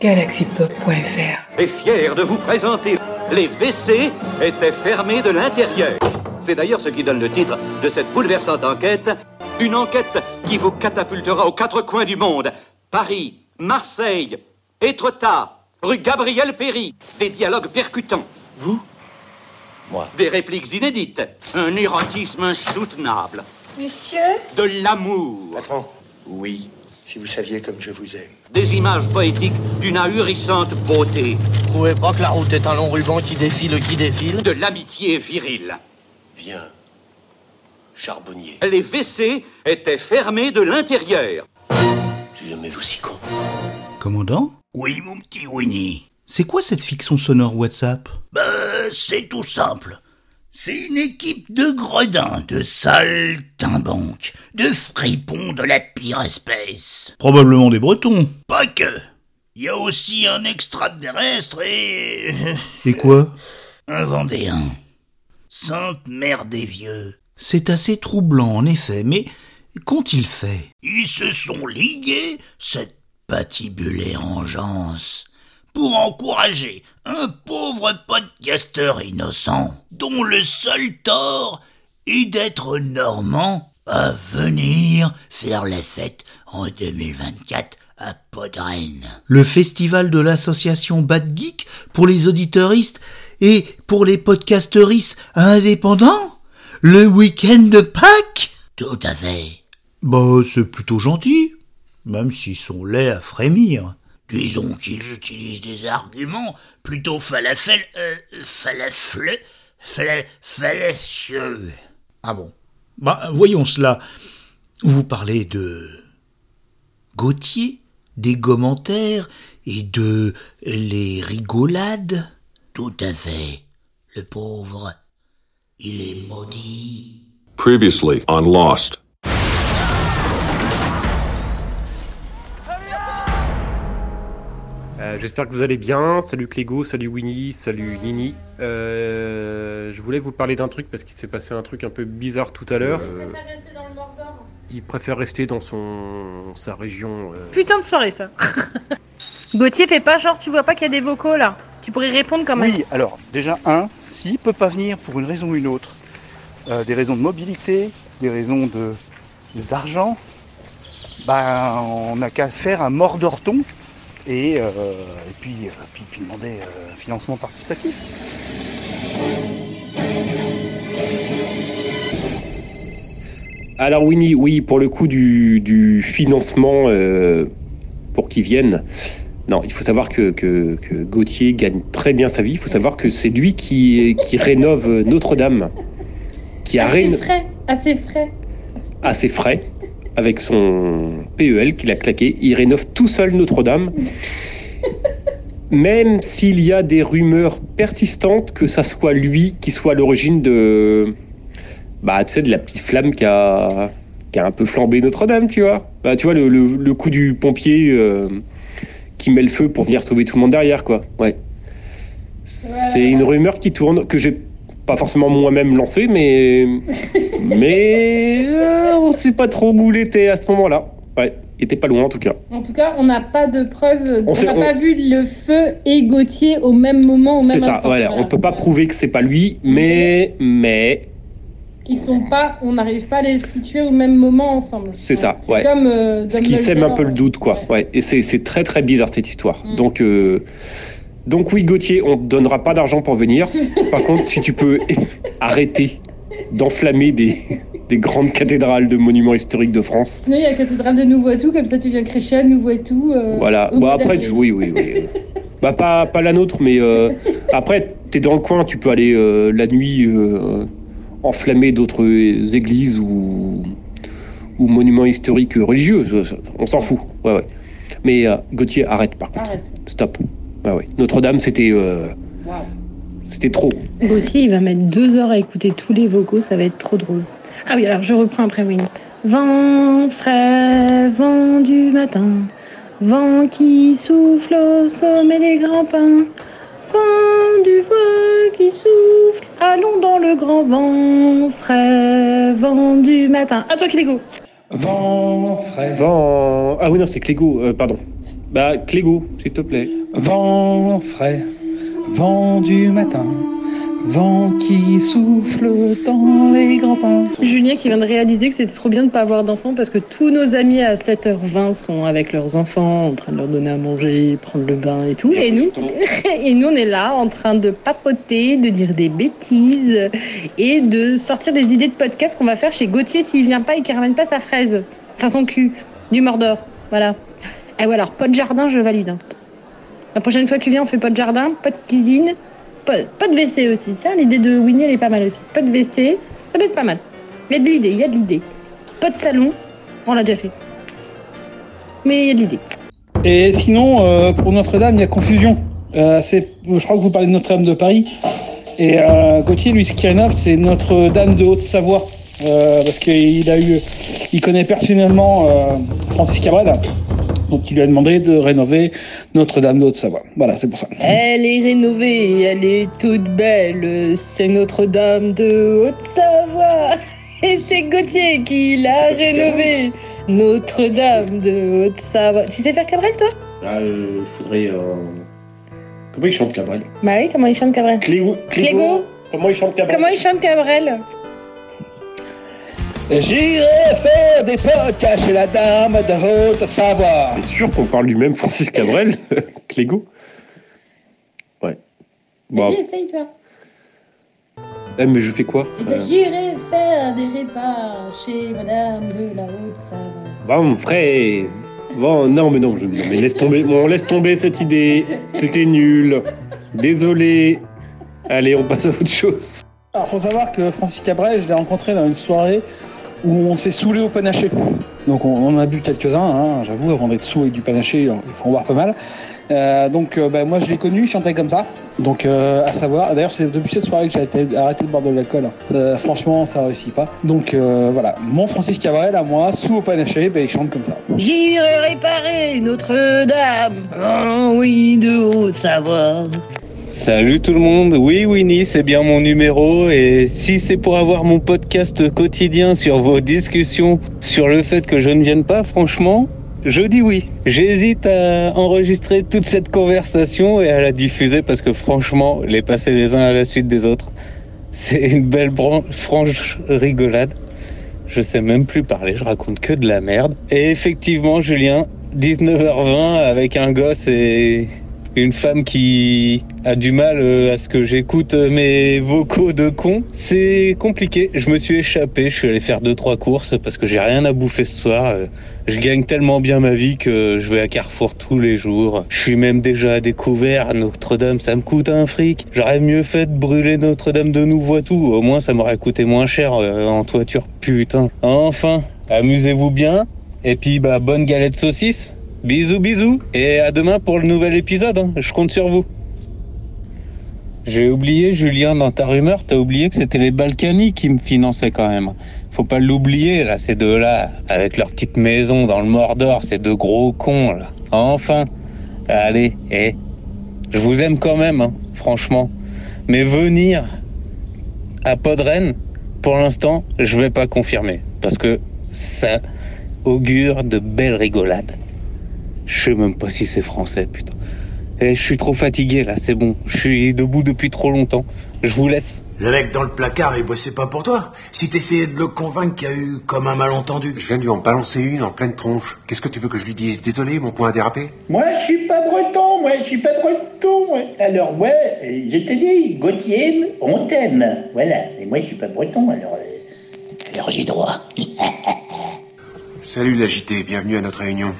galaxypop.fr est fier de vous présenter les WC étaient fermés de l'intérieur. C'est d'ailleurs ce qui donne le titre de cette bouleversante enquête. Une enquête qui vous catapultera aux quatre coins du monde. Paris, Marseille, Étretat, rue Gabriel Péry. Des dialogues percutants. Vous Moi. Des répliques inédites. Un érotisme insoutenable. Monsieur? De l'amour. Patron Oui, si vous saviez comme je vous aime. Des images poétiques d'une ahurissante beauté. Vous trouvez pas que la route est un long ruban qui défile, qui défile De l'amitié virile. Viens. Charbonnier. Les WC étaient fermés de l'intérieur. J'ai jamais vu si con. Commandant Oui, mon petit Winnie. C'est quoi cette fiction sonore WhatsApp? Bah, c'est tout simple. C'est une équipe de gredins, de saltimbanques, de fripons de la pire espèce. Probablement des Bretons. Pas que. Il y a aussi un extraterrestre et... Et quoi un Vendéen. Sainte Mère des Vieux. C'est assez troublant en effet, mais qu'ont-ils fait? Ils se sont ligués, cette patibulaire engeance, pour encourager un pauvre podcasteur innocent, dont le seul tort est d'être normand, à venir faire la fête en 2024 à Podren. Le festival de l'association Bad Geek pour les auditeuristes et pour les podcasteristes indépendants Le week-end de Pâques Tout à fait. Bah, c'est plutôt gentil, même s'ils sont laids à frémir. Disons qu'ils utilisent des arguments plutôt falafel... Euh, falafel... fala- fallacieux. Ah bon Bah, voyons cela. Vous parlez de Gauthier, des commentaires et de les rigolades Tout à fait. Le pauvre, il est maudit. Previously on Lost. J'espère que vous allez bien. Salut Clégo, salut Winnie, salut Nini. Euh, je voulais vous parler d'un truc parce qu'il s'est passé un truc un peu bizarre tout à l'heure. Euh, il préfère rester dans son sa région. euh, Putain de soirée ça. Gauthier, fais pas genre tu vois pas qu'il y a des vocaux là. Tu pourrais répondre quand même. Oui, alors déjà un, s'il peut pas venir pour une raison ou une autre, euh, des raisons de mobilité, des raisons de d'argent, ben on n'a qu'à faire un mort d'orton et, euh, et puis, euh, puis, puis demander euh, un financement participatif. Alors Winnie, oui, pour le coup du, du financement euh, pour qu'ils viennent. Non, il faut savoir que, que, que Gauthier gagne très bien sa vie. Il faut savoir que c'est lui qui, qui rénove Notre-Dame, qui a assez réno- frais, assez frais. ses frais avec son PEL qu'il a claqué. Il rénove tout seul Notre-Dame. Même s'il y a des rumeurs persistantes que ça soit lui qui soit à l'origine de, bah, tu sais, de la petite flamme qui a, qui a un peu flambé Notre-Dame, tu vois. Bah, tu vois, le, le- le coup du pompier euh, qui met le feu pour venir sauver tout le monde derrière, quoi. Ouais. C'est une rumeur qui tourne, que j'ai pas forcément moi-même lancée, mais. mais. euh, on sait pas trop où il était à ce moment-là. Ouais, il était pas loin en tout cas. En tout cas, on n'a pas de preuves. On n'a on- pas vu le feu et Gauthier au même moment, au même C'est ça, voilà. On peut pas prouver que c'est pas lui, mais. Mais. Ils sont pas, on n'arrive pas à les situer au même moment ensemble. C'est ça, ouais. comme. euh, Ce qui sème un peu le doute, quoi. Ouais. Et c'est c'est très très bizarre cette histoire. Mm. Donc. euh, Donc oui, Gauthier, on te donnera pas d'argent pour venir. Par contre, si tu peux arrêter d'enflammer des, des grandes cathédrales de monuments historiques de France, Sinon, il y a la cathédrale de Nouveau-Tout, comme ça tu viens crécher à Nouveau-Tout. euh, Voilà. au Bah bout après, oui, oui, oui. bah pas, pas la nôtre, mais euh, après, t'es dans le coin, tu peux aller euh, la nuit euh, enflammer d'autres églises ou, ou monuments historiques religieux. ça, ça, On s'en fout. Ouais, ouais. Mais euh, Gauthier, arrête par contre. Arrête. Stop. Ouais, ouais. Notre-Dame, c'était euh, Waouh. c'était trop. Gauthier, il va mettre deux heures à écouter tous les vocaux, ça va être trop drôle. Ah oui, alors je reprends après Winnie. Vent frais, vent du matin, vent qui souffle au sommet des grands pins, vent du vent qui souffle, allons dans le grand vent frais, vent du matin. À toi, Clégo. Vent, frais. Vent. Ah oui, non, c'est Clégo, euh, pardon. Bah, Clégo, s'il te plaît. Vent frais, vent du matin, vent qui souffle dans les grands pins. Julien qui vient de réaliser que c'était trop bien de pas avoir d'enfants parce que tous nos amis à 7h20 sont avec leurs enfants, en train de leur donner à manger, prendre le bain et tout. Et nous, et nous on est là en train de papoter, de dire des bêtises et de sortir des idées de podcast qu'on va faire chez Gauthier s'il vient pas et qu'il ramène pas sa fraise. Enfin son cul, du Mordor. Voilà. Et ouais alors, pas de jardin, je valide. hein. La prochaine fois que tu viens, on fait pas de jardin, pas de cuisine, pas, de WC aussi. Tiens, l'idée de Winnie, elle est pas mal aussi. Pas de WC, ça peut être pas mal. Il y a de l'idée, il y a de l'idée. Pas de salon, on l'a déjà fait. Mais il y a de l'idée. Et sinon, euh, pour Notre-Dame, il y a confusion. Euh, je crois que vous parlez de Notre-Dame de Paris. Et euh, Gauthier, lui, ce qu'il rénove, c'est Notre-Dame de Haute-Savoie. Parce qu'il a eu, il connaît personnellement Francis Cabrel. Donc il lui a demandé de rénover Notre-Dame de Haute-Savoie. Voilà, c'est pour ça. Elle est rénovée, elle est toute belle. C'est Notre-Dame de Haute-Savoie. Et c'est Gauthier qui l'a rénovée. Notre-Dame de Haute-Savoie. Tu sais faire Cabrel, toi? Ah, il faudrait. Comment il chante Cabrel? Bah oui, comment il chante Cabrel? Clégo. Clégo? Comment il chante Cabrel? Comment il chante Cabrel? J'irai faire des podcasts chez la Dame de Haute-Savoie. C'est sûr qu'on parle du même Francis Cabrel, Clégo Ouais. Bon, Vas-y, essaye, toi. eh, mais je fais quoi Eh ben, Euh, j'irai faire des repas chez Madame de la Haute-Savoie. Bon, frère. Bon, non, mais non, je, mais laisse tomber. Bon, laisse tomber cette idée. C'était nul. Désolé. Allez, on passe à autre chose. Alors, faut savoir que Francis Cabrel, je l'ai rencontré dans une soirée où on s'est saoulé au panaché. Donc, on, a bu quelques-uns, hein, j'avoue, avant d'être sous avec du panaché, il faut en boire pas mal. Euh, donc, euh, bah, moi, je l'ai connu, il chantait comme ça. Donc, euh, à savoir, d'ailleurs, c'est depuis cette soirée que j'ai arrêté, de boire de l'alcool. Euh, franchement, ça réussit pas. Donc, voilà, mon Francis Cabrel, à moi, sous au panaché, bah, il chante comme ça. J'irai réparer Notre-Dame. Oh oui, de Haute-Savoie. Salut tout le monde, oui Winnie, c'est bien mon numéro et si c'est pour avoir mon podcast quotidien sur vos discussions sur le fait que je ne vienne pas, franchement, je dis oui. J'hésite à enregistrer toute cette conversation et à la diffuser parce que franchement, les passer les uns à la suite des autres, c'est une belle franche rigolade. Je sais même plus parler, je raconte que de la merde. Et effectivement, Julien, 19h20 avec un gosse et une femme qui a du mal euh, à ce que j'écoute euh, mes vocaux de con, c'est compliqué. Je me suis échappé, je suis allé faire deux trois courses parce que j'ai rien à bouffer ce soir. Euh, Je gagne tellement bien ma vie que je vais à Carrefour tous les jours. Je suis même déjà à découvert Notre-Dame, ça me coûte un fric. J'aurais mieux fait de brûler Notre-Dame de Nouveau-Tout. Au moins ça m'aurait coûté moins cher en toiture. Putain. Enfin, amusez-vous bien. Et puis bah bonne galette saucisse. Bisous bisous et à demain pour le nouvel épisode, hein. je compte sur vous. J'ai oublié Julien dans ta rumeur, t'as oublié que c'était les Balkany qui me finançaient quand même. Faut pas l'oublier là, ces deux-là, avec leur petite maison dans le Mordor, ces deux gros cons là. Enfin, allez, eh, je vous aime quand même, hein, franchement. Mais venir à Podren, pour l'instant, je vais pas confirmer parce que ça augure de belles rigolades. Je sais même pas si c'est français, putain. Et je suis trop fatigué là, c'est bon. Je suis debout depuis trop longtemps. Je vous laisse. Le mec dans le placard, il bossait pas pour toi. Si t'essayais de le convaincre qu'il y a eu comme un malentendu. Je viens de lui en balancer une en pleine tronche. Qu'est-ce que tu veux que je lui dise? Désolé, mon point a dérapé Moi, je suis pas breton, moi, je suis pas breton. moi. Alors, moi, euh, je te dis, Gauthier, on t'aime. Voilà. Et moi, je suis pas breton, alors. euh, alors, j'ai droit. Salut l'agité, bienvenue à notre réunion.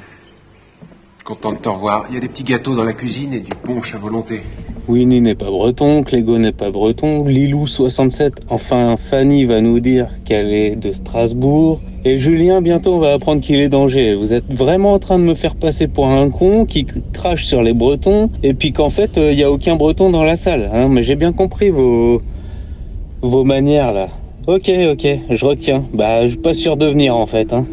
Content de te revoir. Il y a des petits gâteaux dans la cuisine et du punch à volonté. Winnie n'est pas breton, Clégo n'est pas breton, Lilou67, enfin Fanny va nous dire qu'elle est de Strasbourg, et Julien bientôt va apprendre qu'il est d'Angers. Vous êtes vraiment en train de me faire passer pour un con qui crache sur les bretons, et puis qu'en fait il n'y a aucun breton dans la salle. Hein, mais j'ai bien compris vos, vos manières là. Ok, ok, je retiens. Bah, je suis pas sûr de venir en fait. Hein.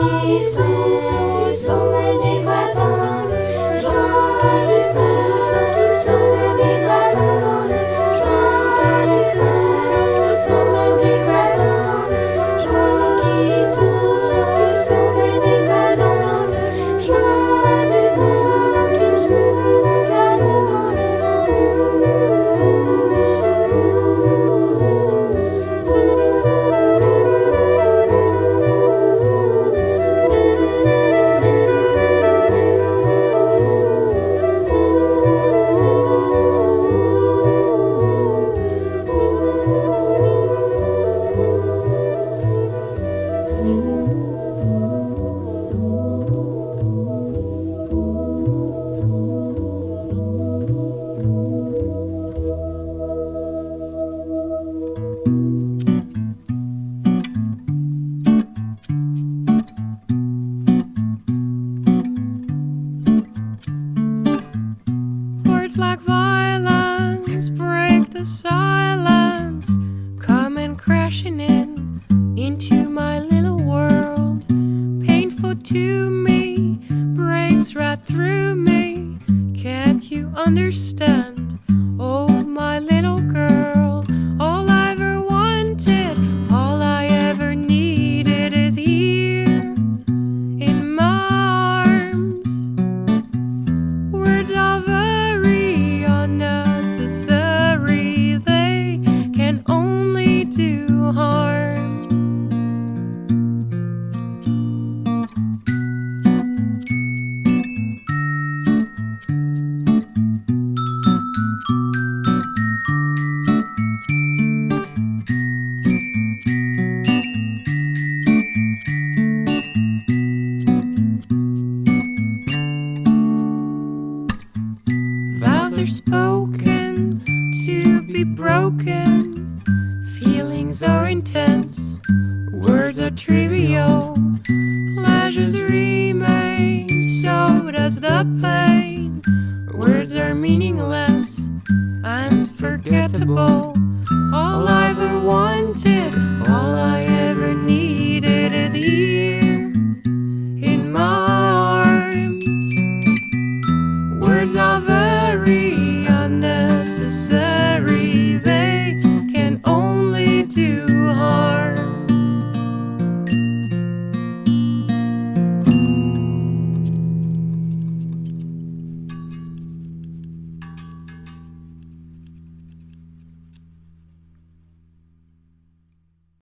qui souffle. to me breaks right through me. Can't you understand? Oh, my little girl, all I ever wanted, all I ever needed is here in my arms. Words are very unnecessary, they can only do harm. Spoken to be broken. Feelings are intense. Words are trivial. Pleasures remain. So does the pain. Words are meaningless and forgettable. All I ever wanted,